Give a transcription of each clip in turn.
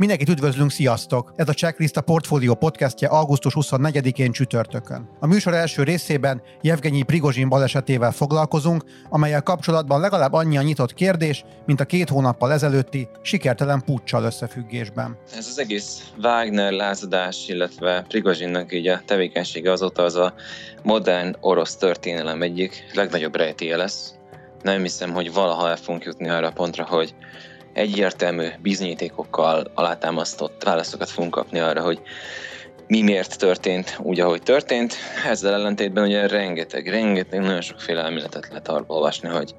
Mindenkit üdvözlünk, sziasztok! Ez a Checklist a Portfolio podcastje augusztus 24-én csütörtökön. A műsor első részében Jevgenyi Prigozsin balesetével foglalkozunk, amelyel kapcsolatban legalább annyi a nyitott kérdés, mint a két hónappal ezelőtti sikertelen puccsal összefüggésben. Ez az egész Wagner lázadás, illetve Prigozsinnak így a tevékenysége azóta az a modern orosz történelem egyik legnagyobb rejtéje lesz. Nem hiszem, hogy valaha el fogunk jutni arra a pontra, hogy egyértelmű bizonyítékokkal alátámasztott válaszokat fogunk kapni arra, hogy mi miért történt úgy, ahogy történt. Ezzel ellentétben ugye rengeteg, rengeteg, nagyon sokféle elméletet lehet arról olvasni, hogy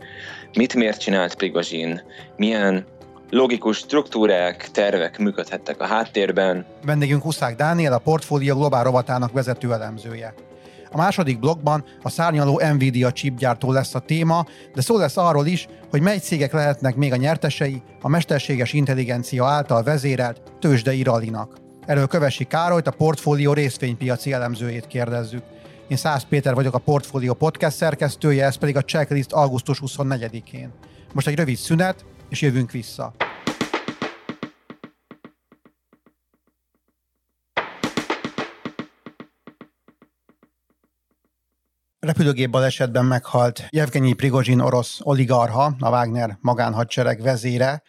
mit miért csinált Prigozsin, milyen logikus struktúrák, tervek működhettek a háttérben. Vendégünk Huszák Dániel, a Portfólió Globál rovatának vezető elemzője. A második blogban a szárnyaló Nvidia chipgyártó lesz a téma, de szó lesz arról is, hogy mely cégek lehetnek még a nyertesei a mesterséges intelligencia által vezérelt tőzsdei rallinak. Erről Kövesi Károlyt, a portfólió részvénypiaci elemzőjét kérdezzük. Én Szász Péter vagyok a Portfólió podcast szerkesztője, ez pedig a checklist augusztus 24-én. Most egy rövid szünet, és jövünk vissza. Repülőgép balesetben meghalt Jevgenyi Prigozsin orosz oligarha, a Wagner magánhadsereg vezére,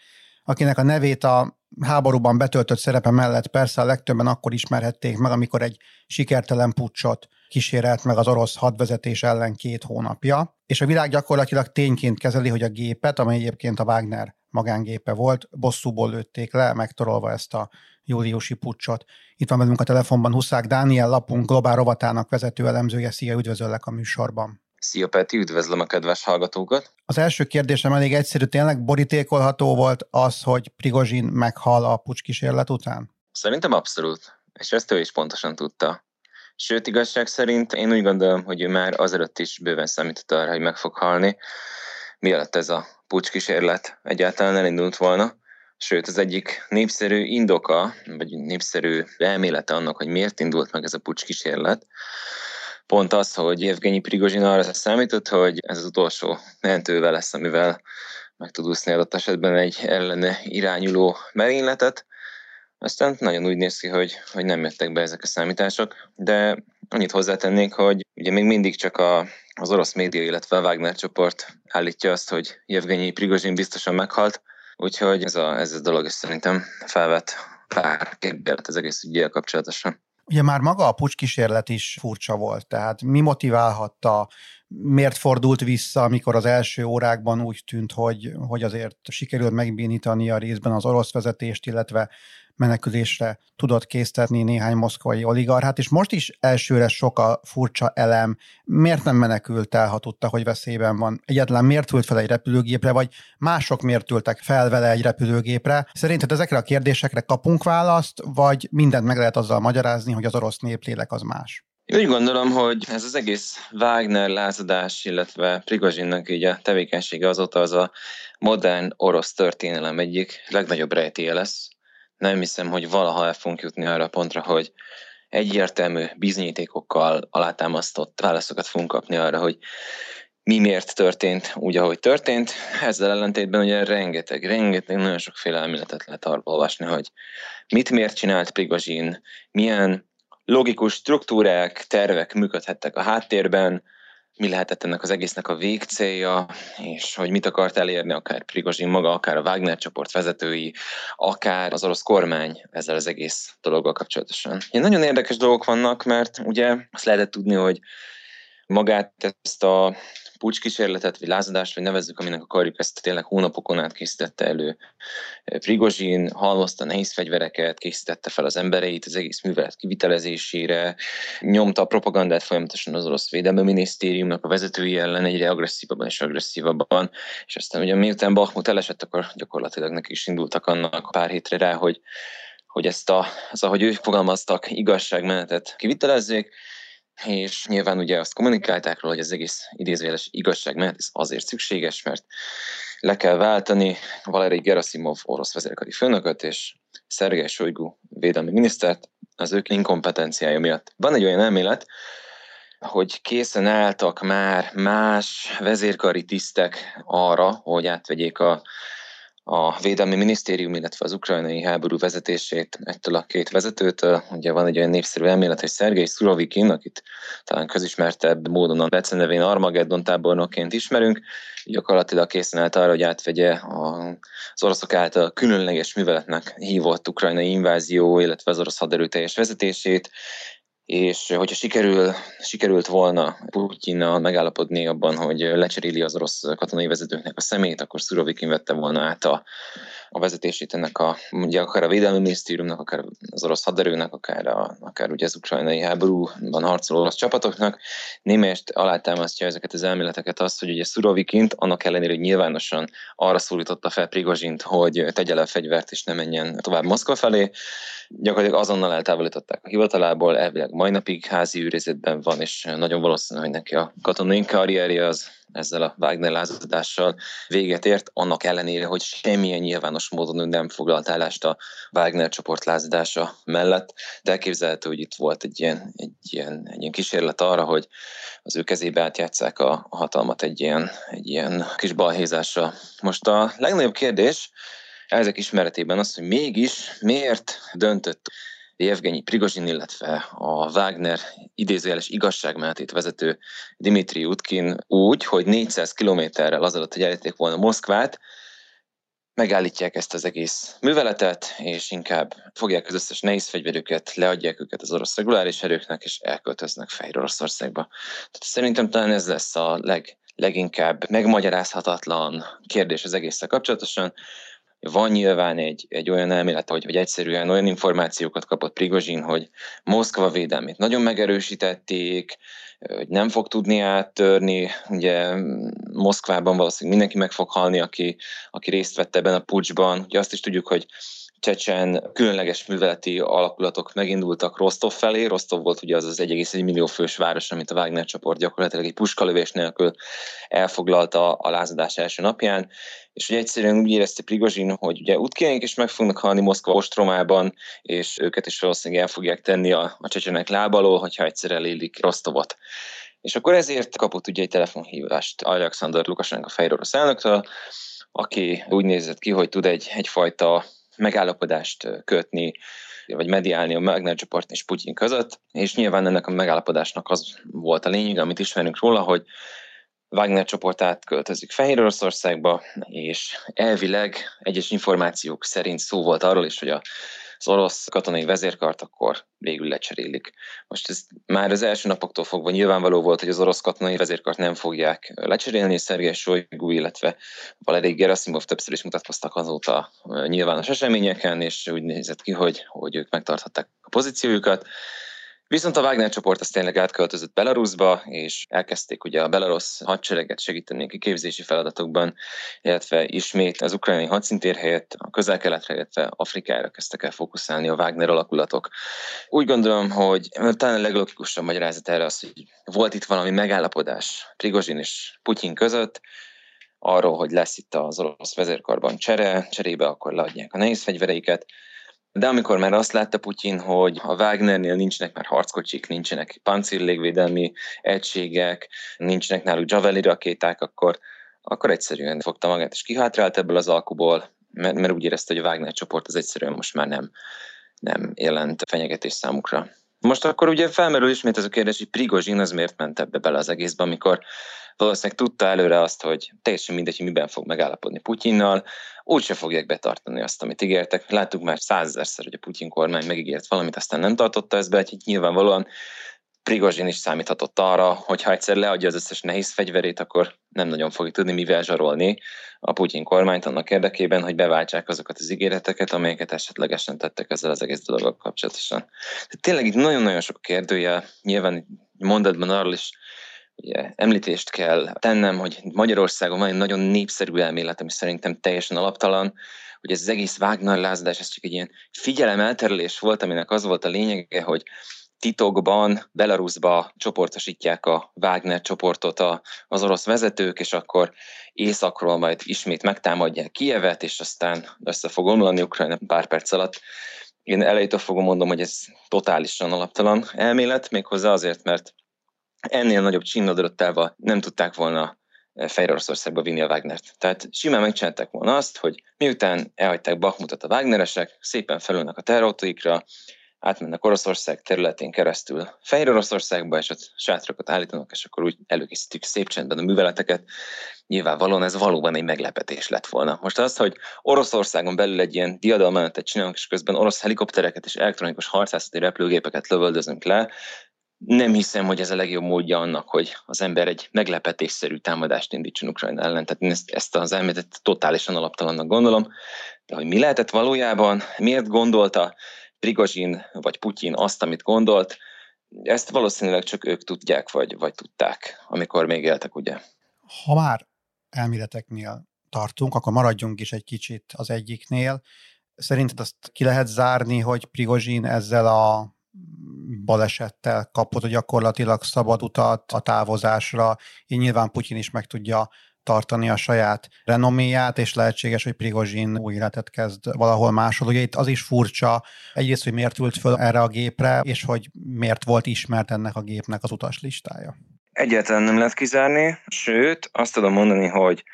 akinek a nevét a háborúban betöltött szerepe mellett persze a legtöbben akkor ismerhették meg, amikor egy sikertelen pucsot kísérelt meg az orosz hadvezetés ellen két hónapja, és a világ gyakorlatilag tényként kezeli, hogy a gépet, amely egyébként a Wagner magángépe volt, bosszúból lőtték le, megtorolva ezt a júliusi pucsot. Itt van velünk a telefonban Huszák Dániel, lapunk globál rovatának vezető elemzője. Szia, üdvözöllek a műsorban. Szia Peti, üdvözlöm a kedves hallgatókat. Az első kérdésem elég egyszerű, tényleg borítékolható volt az, hogy Prigozsin meghal a pucskísérlet után? Szerintem abszolút, és ezt ő is pontosan tudta. Sőt, igazság szerint én úgy gondolom, hogy ő már azelőtt is bőven számított arra, hogy meg fog halni, mielőtt ez a pucskísérlet egyáltalán elindult volna. Sőt, az egyik népszerű indoka, vagy népszerű elmélete annak, hogy miért indult meg ez a pucskísérlet, pont az, hogy Evgenyi Prigozsin arra számított, hogy ez az utolsó mentővel lesz, amivel meg tud úszni adott esetben egy ellene irányuló merényletet. Aztán nagyon úgy néz ki, hogy, hogy nem jöttek be ezek a számítások, de annyit hozzátennék, hogy ugye még mindig csak a, az orosz média, illetve a Wagner csoport állítja azt, hogy Evgenyi Prigozsin biztosan meghalt, úgyhogy ez a, ez a dolog is szerintem felvet pár kérdést az egész ügyel kapcsolatosan. Ugye már maga a pucs kísérlet is furcsa volt, tehát mi motiválhatta, miért fordult vissza, amikor az első órákban úgy tűnt, hogy, hogy azért sikerült megbénítani a részben az orosz vezetést, illetve menekülésre tudott késztetni néhány moszkvai oligarchát, és most is elsőre sok a furcsa elem. Miért nem menekült el, ha tudta, hogy veszélyben van? Egyetlen miért ült fel egy repülőgépre, vagy mások miért ültek fel vele egy repülőgépre? Szerinted ezekre a kérdésekre kapunk választ, vagy mindent meg lehet azzal magyarázni, hogy az orosz néplélek az más? Úgy gondolom, hogy ez az egész Wagner lázadás, illetve Prigozsinnak így a tevékenysége azóta az a modern orosz történelem egyik legnagyobb rejtéje lesz nem hiszem, hogy valaha el fogunk jutni arra a pontra, hogy egyértelmű bizonyítékokkal alátámasztott válaszokat fogunk kapni arra, hogy mi miért történt úgy, ahogy történt. Ezzel ellentétben ugye rengeteg, rengeteg, nagyon sokféle elméletet lehet arról olvasni, hogy mit miért csinált Prigozsin, milyen logikus struktúrák, tervek működhettek a háttérben, mi lehetett ennek az egésznek a végcélja, és hogy mit akart elérni akár Prigozsin maga, akár a Wagner csoport vezetői, akár az orosz kormány ezzel az egész dologgal kapcsolatosan. Ilyen nagyon érdekes dolgok vannak, mert ugye azt lehetett tudni, hogy magát ezt a pucskísérletet, vagy lázadást, vagy nevezzük, aminek akarjuk, ezt tényleg hónapokon át készítette elő. Prigozsin halmozta nehéz fegyvereket, készítette fel az embereit az egész művelet kivitelezésére, nyomta a propagandát folyamatosan az orosz védelmi minisztériumnak a vezetői ellen egyre agresszívabban és agresszívabban, és aztán ugye miután Bakhmut elesett, akkor gyakorlatilag neki is indultak annak pár hétre rá, hogy hogy ezt a, az, ahogy ők fogalmaztak, igazságmenetet kivitelezzék, és nyilván ugye azt kommunikálták róla, hogy az egész idézőjeles igazság mert ez azért szükséges, mert le kell váltani Valeri Gerasimov orosz vezérkari főnököt, és Szergej Sojgu védelmi minisztert az ők inkompetenciája miatt. Van egy olyan elmélet, hogy készen álltak már más vezérkari tisztek arra, hogy átvegyék a a Védelmi Minisztérium, illetve az ukrajnai háború vezetését ettől a két vezetőtől. Ugye van egy olyan népszerű elmélet, hogy Szergei Szurovikin, akit talán közismertebb módon a becenevén Armageddon tábornokként ismerünk, gyakorlatilag készen állt arra, hogy átvegye az oroszok által különleges műveletnek hívott ukrajnai invázió, illetve az orosz haderő teljes vezetését, és hogyha sikerül, sikerült volna Putyinnal megállapodni abban, hogy lecseréli az orosz katonai vezetőknek a szemét, akkor Szurovikin vette volna át a, a vezetését ennek a, ugye akár a Védelmi Minisztériumnak, akár az orosz haderőnek, akár, a, akár ugye az ukrajnai háborúban harcoló orosz csapatoknak. Némelyest alátámasztja ezeket az elméleteket azt, hogy ugye Szurovikint, annak ellenére, hogy nyilvánosan arra szólította fel Prigozsint, hogy tegye le a fegyvert és ne menjen tovább Moszkva felé, gyakorlatilag azonnal eltávolították a hivatalából, elvileg mai napig házi őrizetben van, és nagyon valószínű, hogy neki a katonai karrierje az ezzel a Wagner lázadással véget ért, annak ellenére, hogy semmilyen nyilvános módon ő nem foglalt állást a Wagner csoport lázadása mellett, de elképzelhető, hogy itt volt egy ilyen, egy ilyen, egy ilyen kísérlet arra, hogy az ő kezébe átjátszák a hatalmat egy ilyen, egy ilyen kis balhézásra. Most a legnagyobb kérdés, ezek ismeretében az, hogy mégis miért döntött Jevgenyi Prigozsin, illetve a Wagner idézőjeles igazságmenetét vezető Dimitri Utkin úgy, hogy 400 kilométerrel azelőtt, hogy elérték volna Moszkvát, megállítják ezt az egész műveletet, és inkább fogják az összes nehéz fegyverüket, leadják őket az orosz reguláris erőknek, és elköltöznek Fehér Oroszországba. Tehát szerintem talán ez lesz a leg, leginkább megmagyarázhatatlan kérdés az egésszel kapcsolatosan, van nyilván egy, egy olyan elmélet, hogy, hogy egyszerűen olyan információkat kapott Prigozsin, hogy Moszkva védelmét nagyon megerősítették, hogy nem fog tudni áttörni. Ugye Moszkvában valószínűleg mindenki meg fog halni, aki, aki részt vett ebben a pucsban. Ugye azt is tudjuk, hogy csecsen különleges műveleti alakulatok megindultak Rostov felé. Rostov volt ugye az az 1,1 millió fős város, amit a Wagner csoport gyakorlatilag egy puskalövés nélkül elfoglalta a lázadás első napján, és ugye egyszerűen úgy érezte Prigozsin, hogy ugye útkénk is meg fognak halni Moszkva ostromában, és őket is valószínűleg el fogják tenni a, a csecsenek lábalól, hogyha egyszer elélik Rostovot. És akkor ezért kapott ugye egy telefonhívást Alexander Lukasenko orosz elnöktől, aki úgy nézett ki, hogy tud egy, egyfajta megállapodást kötni, vagy mediálni a Wagner csoport és Putyin között, és nyilván ennek a megállapodásnak az volt a lényeg, amit ismerünk róla, hogy Wagner csoport átköltözik Fehér Oroszországba, és elvileg egyes információk szerint szó volt arról is, hogy a az orosz katonai vezérkart, akkor végül lecserélik. Most ez már az első napoktól fogva nyilvánvaló volt, hogy az orosz katonai vezérkart nem fogják lecserélni, Szergei Shoigu, illetve Valeri Gerasimov többször is mutatkoztak azóta nyilvános eseményeken, és úgy nézett ki, hogy, hogy ők megtarthatták a pozíciójukat. Viszont a Wagner csoport az tényleg átköltözött Belarusba, és elkezdték ugye a belarusz hadsereget segíteni a kiképzési feladatokban, illetve ismét az ukrajnai hadszintér helyett a közel-keletre, illetve Afrikára kezdtek el fókuszálni a Wagner alakulatok. Úgy gondolom, hogy talán a leglogikusabb magyarázat erre az, hogy volt itt valami megállapodás Prigozsin és Putyin között, arról, hogy lesz itt az orosz vezérkarban csere, cserébe akkor leadják a nehéz fegyvereiket, de amikor már azt látta Putyin, hogy a Wagnernél nincsenek már harckocsik, nincsenek pancérlégvédelmi egységek, nincsenek náluk Javelin rakéták, akkor, akkor egyszerűen fogta magát és kihátrált ebből az alkuból, mert, mert úgy érezte, hogy a Wagner csoport az egyszerűen most már nem, nem jelent fenyegetés számukra. Most akkor ugye felmerül ismét ez a kérdés, hogy Prigozsin az miért ment ebbe bele az egészbe, amikor valószínűleg tudta előre azt, hogy teljesen mindegy, hogy miben fog megállapodni Putyinnal, úgyse fogják betartani azt, amit ígértek. Láttuk már százezerszer, hogy a Putyin kormány megígért valamit, aztán nem tartotta ezt be, hogy nyilvánvalóan Prigozsin is számíthatott arra, hogy ha egyszer leadja az összes nehéz fegyverét, akkor nem nagyon fogja tudni mivel zsarolni a Putyin kormányt annak érdekében, hogy beváltsák azokat az ígéreteket, amelyeket esetlegesen tettek ezzel az egész dologgal kapcsolatosan. Tehát tényleg itt nagyon-nagyon sok kérdője, nyilván mondatban arról is ugye, említést kell tennem, hogy Magyarországon van egy nagyon népszerű elmélet, ami szerintem teljesen alaptalan, hogy ez az egész Wagner lázadás, ez csak egy ilyen figyelemelterelés volt, aminek az volt a lényege, hogy titokban Belarusba csoportosítják a Wagner csoportot a, az orosz vezetők, és akkor északról majd ismét megtámadják Kievet, és aztán össze fog omlani Ukrajna pár perc alatt. Én elejétől fogom mondom, hogy ez totálisan alaptalan elmélet, méghozzá azért, mert ennél nagyobb csinnodrottával nem tudták volna Fehér Oroszországba vinni a Wagnert. Tehát simán megcsinálták volna azt, hogy miután elhagyták Bakmutat a Wagneresek, szépen felülnek a terautóikra, átmennek Oroszország területén keresztül Fehér Oroszországba, és ott sátrakat állítanak, és akkor úgy előkészítjük szép csendben a műveleteket. Nyilvánvalóan ez valóban egy meglepetés lett volna. Most az, hogy Oroszországon belül egy ilyen diadalmenetet csinálunk, és közben orosz helikoptereket és elektronikus harcászati repülőgépeket lövöldözünk le, nem hiszem, hogy ez a legjobb módja annak, hogy az ember egy meglepetésszerű támadást indítson Ukrajna ellen. Tehát én ezt, ezt az elméletet totálisan alaptalannak gondolom. De hogy mi lehetett valójában, miért gondolta Prigozsin vagy Putyin azt, amit gondolt, ezt valószínűleg csak ők tudják, vagy, vagy tudták, amikor még éltek, ugye. Ha már elméleteknél tartunk, akkor maradjunk is egy kicsit az egyiknél. Szerinted azt ki lehet zárni, hogy Prigozsin ezzel a balesettel kapott gyakorlatilag szabad utat a távozásra, így nyilván Putyin is meg tudja tartani a saját renoméját, és lehetséges, hogy Prigozsin új életet kezd valahol máshol. Ugye itt az is furcsa, egyrészt, hogy miért ült föl erre a gépre, és hogy miért volt ismert ennek a gépnek az utaslistája. Egyáltalán nem lehet kizárni, sőt, azt tudom mondani, hogy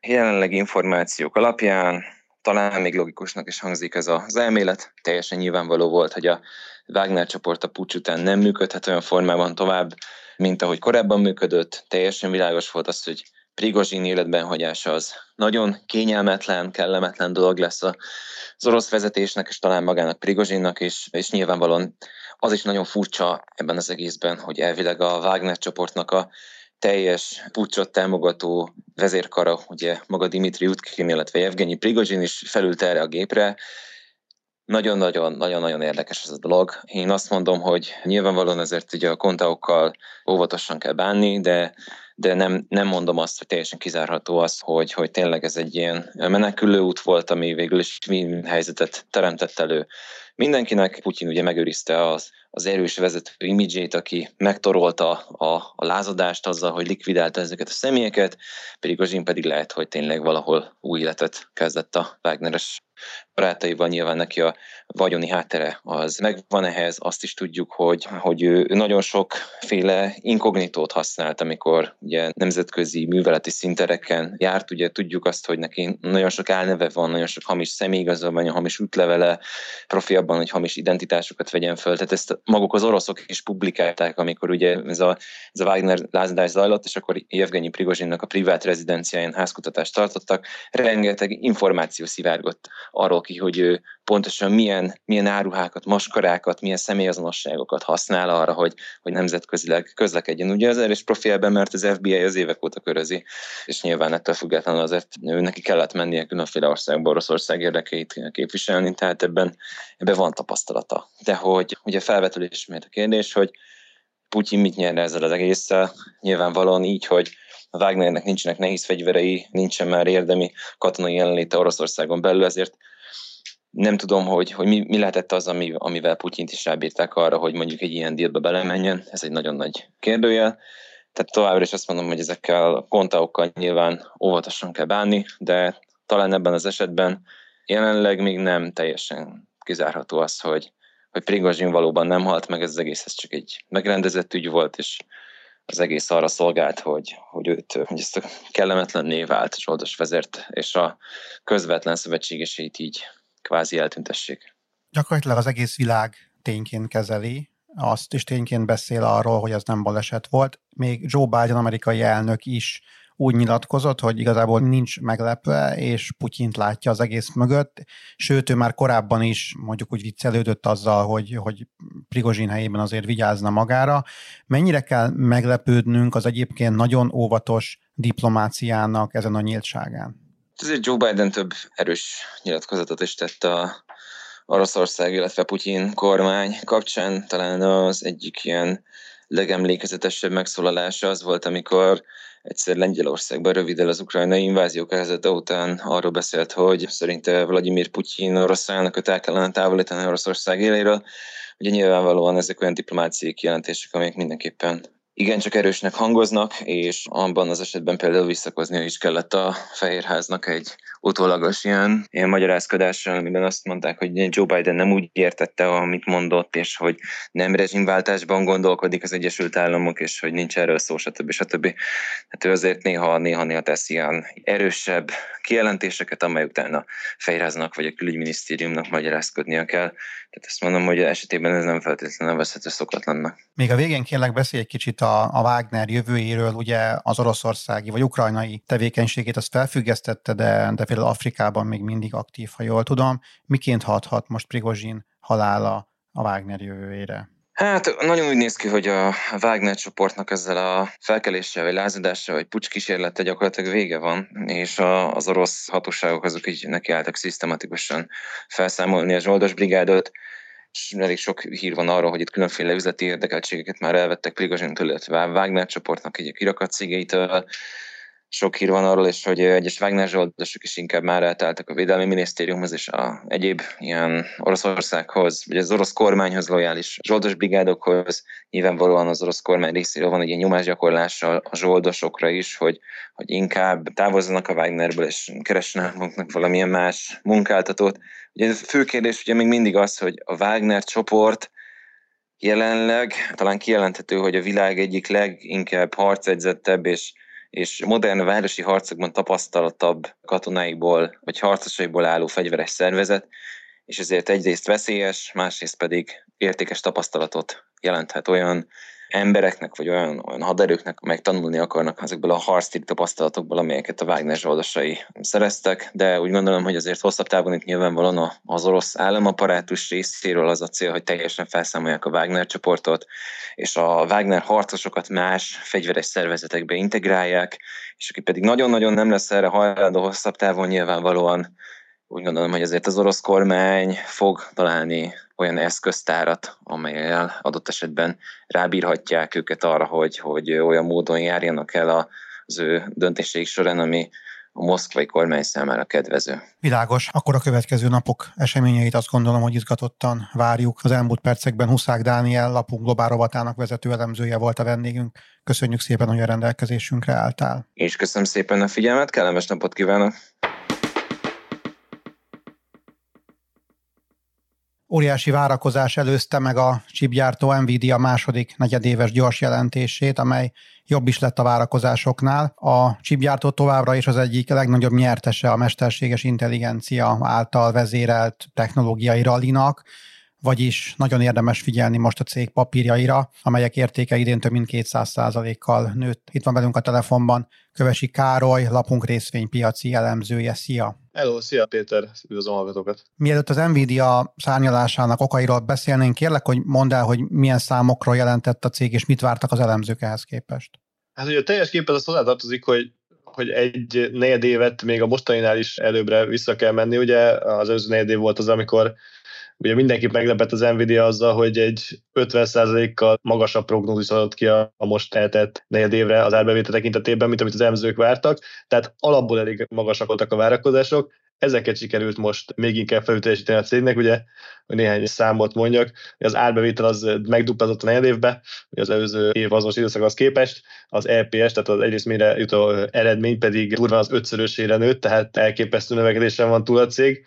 jelenleg információk alapján talán még logikusnak is hangzik ez az elmélet. Teljesen nyilvánvaló volt, hogy a Wagner csoport a pucs után nem működhet olyan formában tovább, mint ahogy korábban működött. Teljesen világos volt az, hogy Prigozsin életben hagyása az nagyon kényelmetlen, kellemetlen dolog lesz az orosz vezetésnek, és talán magának Prigozsinnak is, és nyilvánvalóan az is nagyon furcsa ebben az egészben, hogy elvileg a Wagner csoportnak a teljes pucsot támogató vezérkara, ugye maga Dimitri Utkin, illetve Evgenyi Prigozsin is felült erre a gépre, nagyon-nagyon-nagyon-nagyon érdekes ez a dolog. Én azt mondom, hogy nyilvánvalóan ezért ugye a kontaokkal óvatosan kell bánni, de de nem, nem mondom azt, hogy teljesen kizárható az, hogy, hogy tényleg ez egy ilyen menekülő út volt, ami végül is helyzetet teremtett elő mindenkinek. Putyin ugye megőrizte az, az erős vezető imidzsét, aki megtorolta a, a lázadást azzal, hogy likvidálta ezeket a személyeket, Prigozsin pedig lehet, hogy tényleg valahol új életet kezdett a Wagneres barátaival nyilván neki a vagyoni háttere az megvan ehhez, azt is tudjuk, hogy, hogy ő nagyon sokféle inkognitót használt, amikor ugye nemzetközi műveleti szintereken járt, ugye tudjuk azt, hogy neki nagyon sok álneve van, nagyon sok hamis személyigazolványa, hamis útlevele, profi abban, hogy hamis identitásokat vegyen föl, tehát ezt maguk az oroszok is publikálták, amikor ugye ez a, ez a Wagner lázadás zajlott, és akkor Evgenyi Prigozsinnak a privát rezidenciáján házkutatást tartottak, rengeteg információ szivárgott arról ki, hogy ő pontosan milyen, milyen áruhákat, maskarákat, milyen személyazonosságokat használ arra, hogy, hogy nemzetközileg közlekedjen. Ugye az erős profilben, mert az FBI az évek óta körözi, és nyilván ettől függetlenül azért neki kellett mennie különféle országba Oroszország érdekeit képviselni, tehát ebben, ebben van tapasztalata. De hogy ugye felvetül ismét a kérdés, hogy Putyin mit nyerne ezzel az egésszel, nyilvánvalóan így, hogy Wagnernek nincsenek nehéz fegyverei, nincsen már érdemi katonai jelenléte Oroszországon belül, ezért nem tudom, hogy, hogy mi, mi lehetett az, ami, amivel Putyint is rábírták arra, hogy mondjuk egy ilyen dílbe belemenjen. Ez egy nagyon nagy kérdőjel. Tehát továbbra is azt mondom, hogy ezekkel a kontaokkal nyilván óvatosan kell bánni, de talán ebben az esetben jelenleg még nem teljesen kizárható az, hogy, hogy Prigozsin valóban nem halt meg, ez az egész ez csak egy megrendezett ügy volt, és az egész arra szolgált, hogy, hogy őt, hogy ezt a kellemetlen névált zsoldos vezért, és a közvetlen szövetségeseit így kvázi eltüntessék. Gyakorlatilag az egész világ tényként kezeli, azt is tényként beszél arról, hogy az nem baleset volt. Még Joe Biden amerikai elnök is úgy nyilatkozott, hogy igazából nincs meglepve, és Putyint látja az egész mögött, sőt, ő már korábban is mondjuk úgy viccelődött azzal, hogy, hogy Prigozsin helyében azért vigyázna magára. Mennyire kell meglepődnünk az egyébként nagyon óvatos diplomáciának ezen a nyíltságán? Azért Joe Biden több erős nyilatkozatot is tett a Oroszország, illetve Putyin kormány kapcsán. Talán az egyik ilyen legemlékezetesebb megszólalása az volt, amikor egyszer Lengyelországban röviddel az ukrajnai invázió kezdete után arról beszélt, hogy szerinte Vladimir Putyin orosz elnököt el kellene távolítani Oroszország éléről. Ugye nyilvánvalóan ezek olyan diplomáciai kijelentések, amelyek mindenképpen igencsak erősnek hangoznak, és abban az esetben például visszakoznia is kellett a Fehérháznak egy utólagos ilyen, ilyen magyarázkodással, amiben azt mondták, hogy Joe Biden nem úgy értette, amit mondott, és hogy nem rezsimváltásban gondolkodik az Egyesült Államok, és hogy nincs erről szó, stb. stb. Hát ő azért néha, néha, néha tesz ilyen erősebb kijelentéseket, amely utána Fehérháznak vagy a külügyminisztériumnak magyarázkodnia kell. Tehát ezt mondom, hogy esetében ez nem feltétlenül veszhető szokatlannak. Még a végén kérlek beszélj egy kicsit a, a Wagner jövőjéről, ugye az oroszországi vagy ukrajnai tevékenységét azt felfüggesztette, de, de például Afrikában még mindig aktív, ha jól tudom. Miként hathat most Prigozsin halála a Wagner jövőjére? Hát nagyon úgy néz ki, hogy a Wagner csoportnak ezzel a felkeléssel, vagy lázadással, vagy pucs kísérlete gyakorlatilag vége van, és a, az orosz hatóságok azok így nekiálltak szisztematikusan felszámolni a zsoldos brigádot, és elég sok hír van arról, hogy itt különféle üzleti érdekeltségeket már elvettek Prigozsintől, illetve Wagner csoportnak egy kirakat cégeitől, sok hír van arról is, hogy egyes Wagner zsoldosok is inkább már átálltak a Védelmi Minisztériumhoz és a egyéb ilyen Oroszországhoz, vagy az orosz kormányhoz lojális zsoldos brigádokhoz. Nyilvánvalóan az orosz kormány részéről van egy ilyen nyomásgyakorlással a zsoldosokra is, hogy, hogy inkább távozzanak a Wagnerből és keressenek maguknak valamilyen más munkáltatót. Ugye a fő kérdés ugye még mindig az, hogy a Wagner csoport jelenleg talán kijelenthető, hogy a világ egyik leginkább harcedzettebb és és modern városi harcokban tapasztalatabb katonáiból vagy harcosaiból álló fegyveres szervezet, és ezért egyrészt veszélyes, másrészt pedig értékes tapasztalatot jelenthet olyan embereknek, vagy olyan, olyan haderőknek, meg tanulni akarnak azokból a harctik tapasztalatokból, amelyeket a Wagner zsoldosai szereztek, de úgy gondolom, hogy azért hosszabb távon itt nyilvánvalóan az orosz államaparátus részéről az a cél, hogy teljesen felszámolják a Wagner csoportot, és a Wagner harcosokat más fegyveres szervezetekbe integrálják, és aki pedig nagyon-nagyon nem lesz erre hajlandó hosszabb távon nyilvánvalóan úgy gondolom, hogy azért az orosz kormány fog találni olyan eszköztárat, amelyel adott esetben rábírhatják őket arra, hogy, hogy olyan módon járjanak el az ő döntéseik során, ami a moszkvai kormány számára kedvező. Világos. Akkor a következő napok eseményeit azt gondolom, hogy izgatottan várjuk. Az elmúlt percekben Huszák Dániel, lapunk globál rovatának vezető elemzője volt a vendégünk. Köszönjük szépen, hogy a rendelkezésünkre álltál. És köszönöm szépen a figyelmet, kellemes napot kívánok! Óriási várakozás előzte meg a chipgyártó Nvidia második negyedéves gyors jelentését, amely jobb is lett a várakozásoknál. A chipgyártó továbbra is az egyik legnagyobb nyertese a mesterséges intelligencia által vezérelt technológiai rallinak, vagyis nagyon érdemes figyelni most a cég papírjaira, amelyek értéke idén több mint 200%-kal nőtt. Itt van velünk a telefonban Kövesi Károly, lapunk részvénypiaci elemzője. Szia! Hello, szia Péter, üdvözlöm hallgatókat! Mielőtt az Nvidia szárnyalásának okairól beszélnénk, kérlek, hogy mondd el, hogy milyen számokról jelentett a cég, és mit vártak az elemzők ehhez képest. Hát ugye a teljes képet az hozzátartozik, hogy hogy egy negyed évet még a mostaninál is előbbre vissza kell menni. Ugye az előző negyed év volt az, amikor Ugye mindenki meglepett az Nvidia azzal, hogy egy 50%-kal magasabb prognózis adott ki a, most eltett negyed évre az árbevétel tekintetében, mint amit az emzők vártak. Tehát alapból elég magasak voltak a várakozások. Ezeket sikerült most még inkább felülteljesíteni a cégnek, ugye, néhány számot mondjak, az árbevétel az megduplázott a negyed évbe, az előző év azonos időszakhoz képest, az EPS, tehát az egyrészt mire jutó eredmény pedig durván az ötszörösére nőtt, tehát elképesztő növekedésen van túl a cég,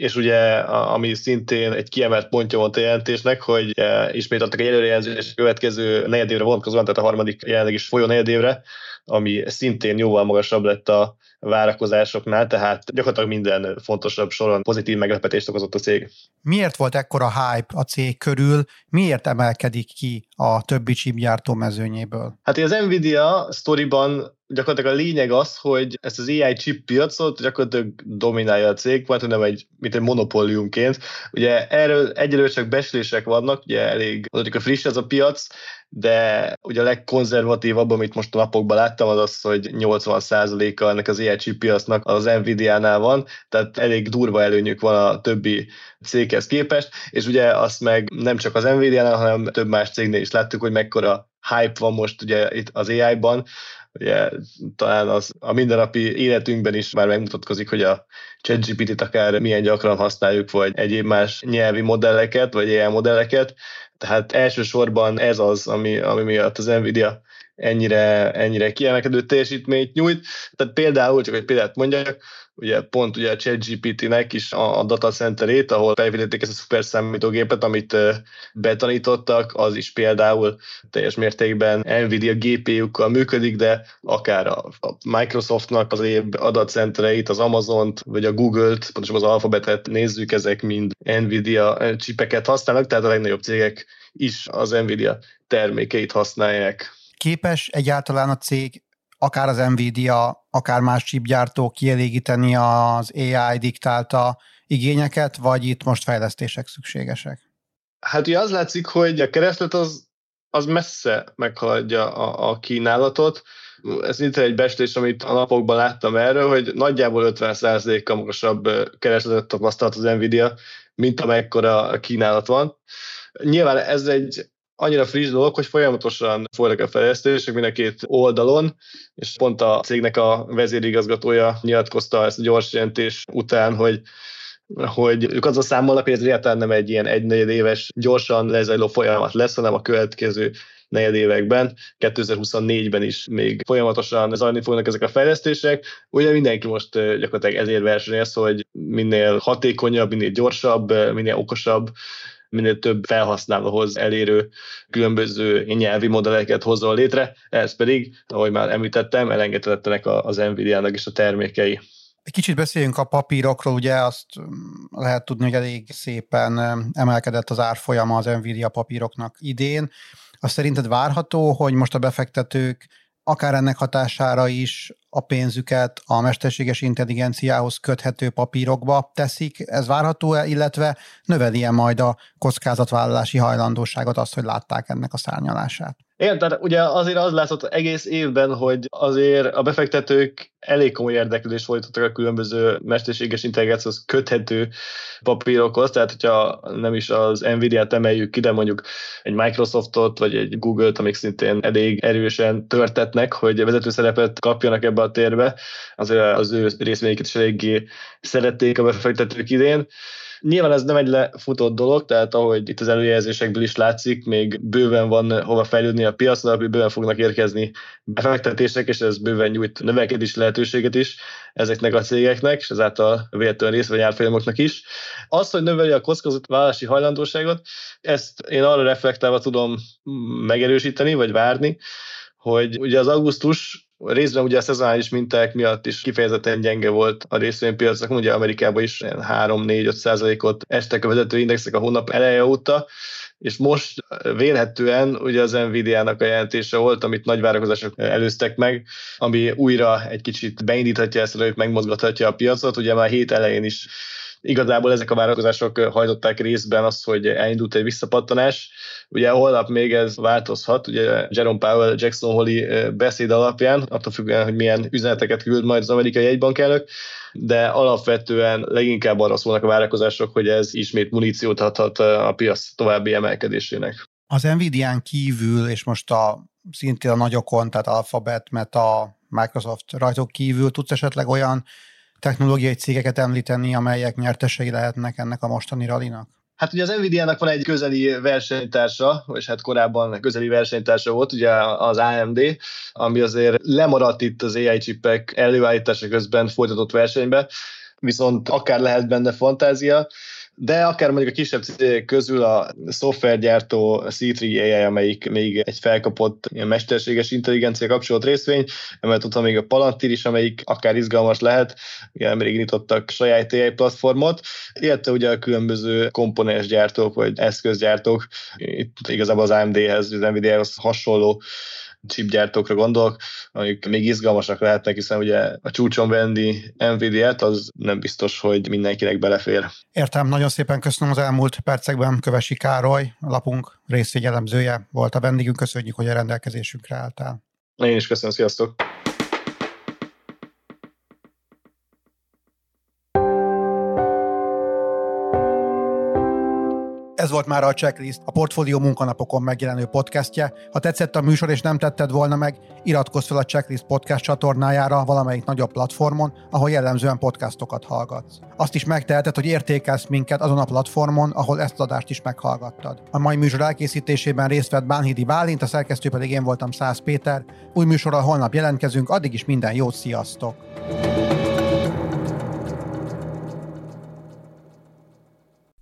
és ugye ami szintén egy kiemelt pontja volt a jelentésnek, hogy ismét adtak egy előrejelzés a következő negyedévre vonatkozóan, tehát a harmadik jelenleg is folyó negyedévre, ami szintén jóval magasabb lett a várakozásoknál, tehát gyakorlatilag minden fontosabb soron pozitív meglepetést okozott a cég. Miért volt ekkora hype a cég körül? Miért emelkedik ki a többi chipgyártó mezőnyéből? Hát az Nvidia sztoriban gyakorlatilag a lényeg az, hogy ezt az AI chip piacot gyakorlatilag dominálja a cég, majd nem egy, mint egy monopóliumként. Ugye erről egyelőre csak beszélések vannak, ugye elég a friss ez a piac, de ugye a legkonzervatívabb, amit most a napokban láttam, az az, hogy 80%-a ennek az AI chip piacnak az Nvidia-nál van, tehát elég durva előnyük van a többi céghez képest, és ugye azt meg nem csak az Nvidia-nál, hanem több más cégnél is láttuk, hogy mekkora hype van most ugye itt az AI-ban, ugye talán az a mindennapi életünkben is már megmutatkozik, hogy a ChatGPT-t akár milyen gyakran használjuk, vagy egyéb más nyelvi modelleket, vagy AI modelleket, tehát elsősorban ez az, ami, ami miatt az Nvidia ennyire, ennyire kiemelkedő teljesítményt nyújt. Tehát például, csak egy példát mondjak, ugye pont ugye a ChatGPT-nek is a, a datacenterét, ahol felépítették ezt a szuper számítógépet, amit betanítottak, az is például teljes mértékben Nvidia GPU-kkal működik, de akár a, a Microsoftnak az adatcentereit, az Amazon-t, vagy a Google-t, pontosan az alfabetet nézzük, ezek mind Nvidia csipeket használnak, tehát a legnagyobb cégek is az Nvidia termékeit használják. Képes egyáltalán a cég akár az Nvidia, akár más chipgyártó kielégíteni az AI diktálta igényeket, vagy itt most fejlesztések szükségesek? Hát ugye az látszik, hogy a kereslet az, az messze meghaladja a, a kínálatot. Ez itt egy beszélés, amit a napokban láttam erről, hogy nagyjából 50%-kal magasabb keresletet tapasztalt az Nvidia, mint amekkora a kínálat van. Nyilván ez egy annyira friss dolog, hogy folyamatosan folynak a fejlesztések mind a két oldalon, és pont a cégnek a vezérigazgatója nyilatkozta ezt a gyors jelentés után, hogy hogy ők azzal számolnak, hogy ez egyáltalán nem egy ilyen egy éves, gyorsan lezajló folyamat lesz, hanem a következő negyedévekben, 2024-ben is még folyamatosan zajlani fognak ezek a fejlesztések. Ugye mindenki most gyakorlatilag ezért versenyez, hogy minél hatékonyabb, minél gyorsabb, minél okosabb minél több felhasználóhoz elérő különböző nyelvi modelleket hozzon létre, ez pedig, ahogy már említettem, elengedhetetlenek az Nvidia-nak is a termékei. Egy kicsit beszéljünk a papírokról, ugye azt mm, lehet tudni, hogy elég szépen emelkedett az árfolyama az Nvidia papíroknak idén. Azt szerinted várható, hogy most a befektetők akár ennek hatására is a pénzüket a mesterséges intelligenciához köthető papírokba teszik. Ez várható -e, illetve növeli-e majd a kockázatvállalási hajlandóságot azt, hogy látták ennek a szárnyalását? Igen, tehát ugye azért az látszott egész évben, hogy azért a befektetők elég komoly érdeklődést folytattak a különböző mesterséges intelligációhoz köthető papírokhoz, tehát hogyha nem is az Nvidia-t emeljük ki, de mondjuk egy Microsoftot, vagy egy Google-t, amik szintén elég erősen törtetnek, hogy vezető szerepet kapjanak ebbe a térbe, azért az ő részvényeket is eléggé szerették a befektetők idén. Nyilván ez nem egy lefutott dolog, tehát ahogy itt az előjelzésekből is látszik, még bőven van hova fejlődni a piacon, bőven fognak érkezni befektetések, és ez bőven nyújt növekedési lehetőséget is ezeknek a cégeknek, és ezáltal véletlenül részvényárfolyamoknak is. Az, hogy növeli a kockázatvállalási hajlandóságot, ezt én arra reflektálva tudom megerősíteni, vagy várni, hogy ugye az augusztus részben ugye a szezonális minták miatt is kifejezetten gyenge volt a részvénypiacok, ugye Amerikában is 3-4-5 százalékot estek a vezető indexek a hónap eleje óta, és most vélhetően ugye az Nvidia-nak a jelentése volt, amit nagy várakozások előztek meg, ami újra egy kicsit beindíthatja ezt, hogy megmozgathatja a piacot, ugye már hét elején is igazából ezek a várakozások hajtották részben azt, hogy elindult egy visszapattanás. Ugye holnap még ez változhat, ugye Jerome Powell Jackson Hole beszéd alapján, attól függően, hogy milyen üzeneteket küld majd az amerikai jegybankelnök, de alapvetően leginkább arra szólnak a várakozások, hogy ez ismét muníciót adhat a piac további emelkedésének. Az Nvidia-n kívül, és most a szintén a nagyokon, tehát Alphabet, Meta, Microsoft rajtok kívül tudsz esetleg olyan technológiai cégeket említeni, amelyek nyertesei lehetnek ennek a mostani ralinak? Hát ugye az Nvidia-nak van egy közeli versenytársa, és hát korábban közeli versenytársa volt, ugye az AMD, ami azért lemaradt itt az AI chipek előállítása közben folytatott versenybe, viszont akár lehet benne fantázia, de akár mondjuk a kisebb cégek közül a szoftvergyártó C3 AI, amelyik még egy felkapott mesterséges intelligencia kapcsolat részvény, mert ott van még a Palantir is, amelyik akár izgalmas lehet, ugye nemrég nyitottak saját AI platformot, illetve ugye a különböző komponensgyártók vagy eszközgyártók, itt igazából az AMD-hez, az Nvidia-hoz hasonló chipgyártókra gondolok, amik még izgalmasak lehetnek, hiszen ugye a csúcson venni Nvidia-t, az nem biztos, hogy mindenkinek belefér. Értem, nagyon szépen köszönöm az elmúlt percekben Kövesi Károly, a lapunk részvégyelemzője volt a vendégünk, köszönjük, hogy a rendelkezésünkre álltál. Én is köszönöm, sziasztok! Ez volt már a Checklist, a Portfólió munkanapokon megjelenő podcastje. Ha tetszett a műsor és nem tetted volna meg, iratkozz fel a Checklist podcast csatornájára valamelyik nagyobb platformon, ahol jellemzően podcastokat hallgatsz. Azt is megteheted, hogy értékelsz minket azon a platformon, ahol ezt az adást is meghallgattad. A mai műsor elkészítésében részt vett Bánhidi Bálint, a szerkesztő pedig én voltam Száz Péter. Új műsorral holnap jelentkezünk, addig is minden jót, sziasztok!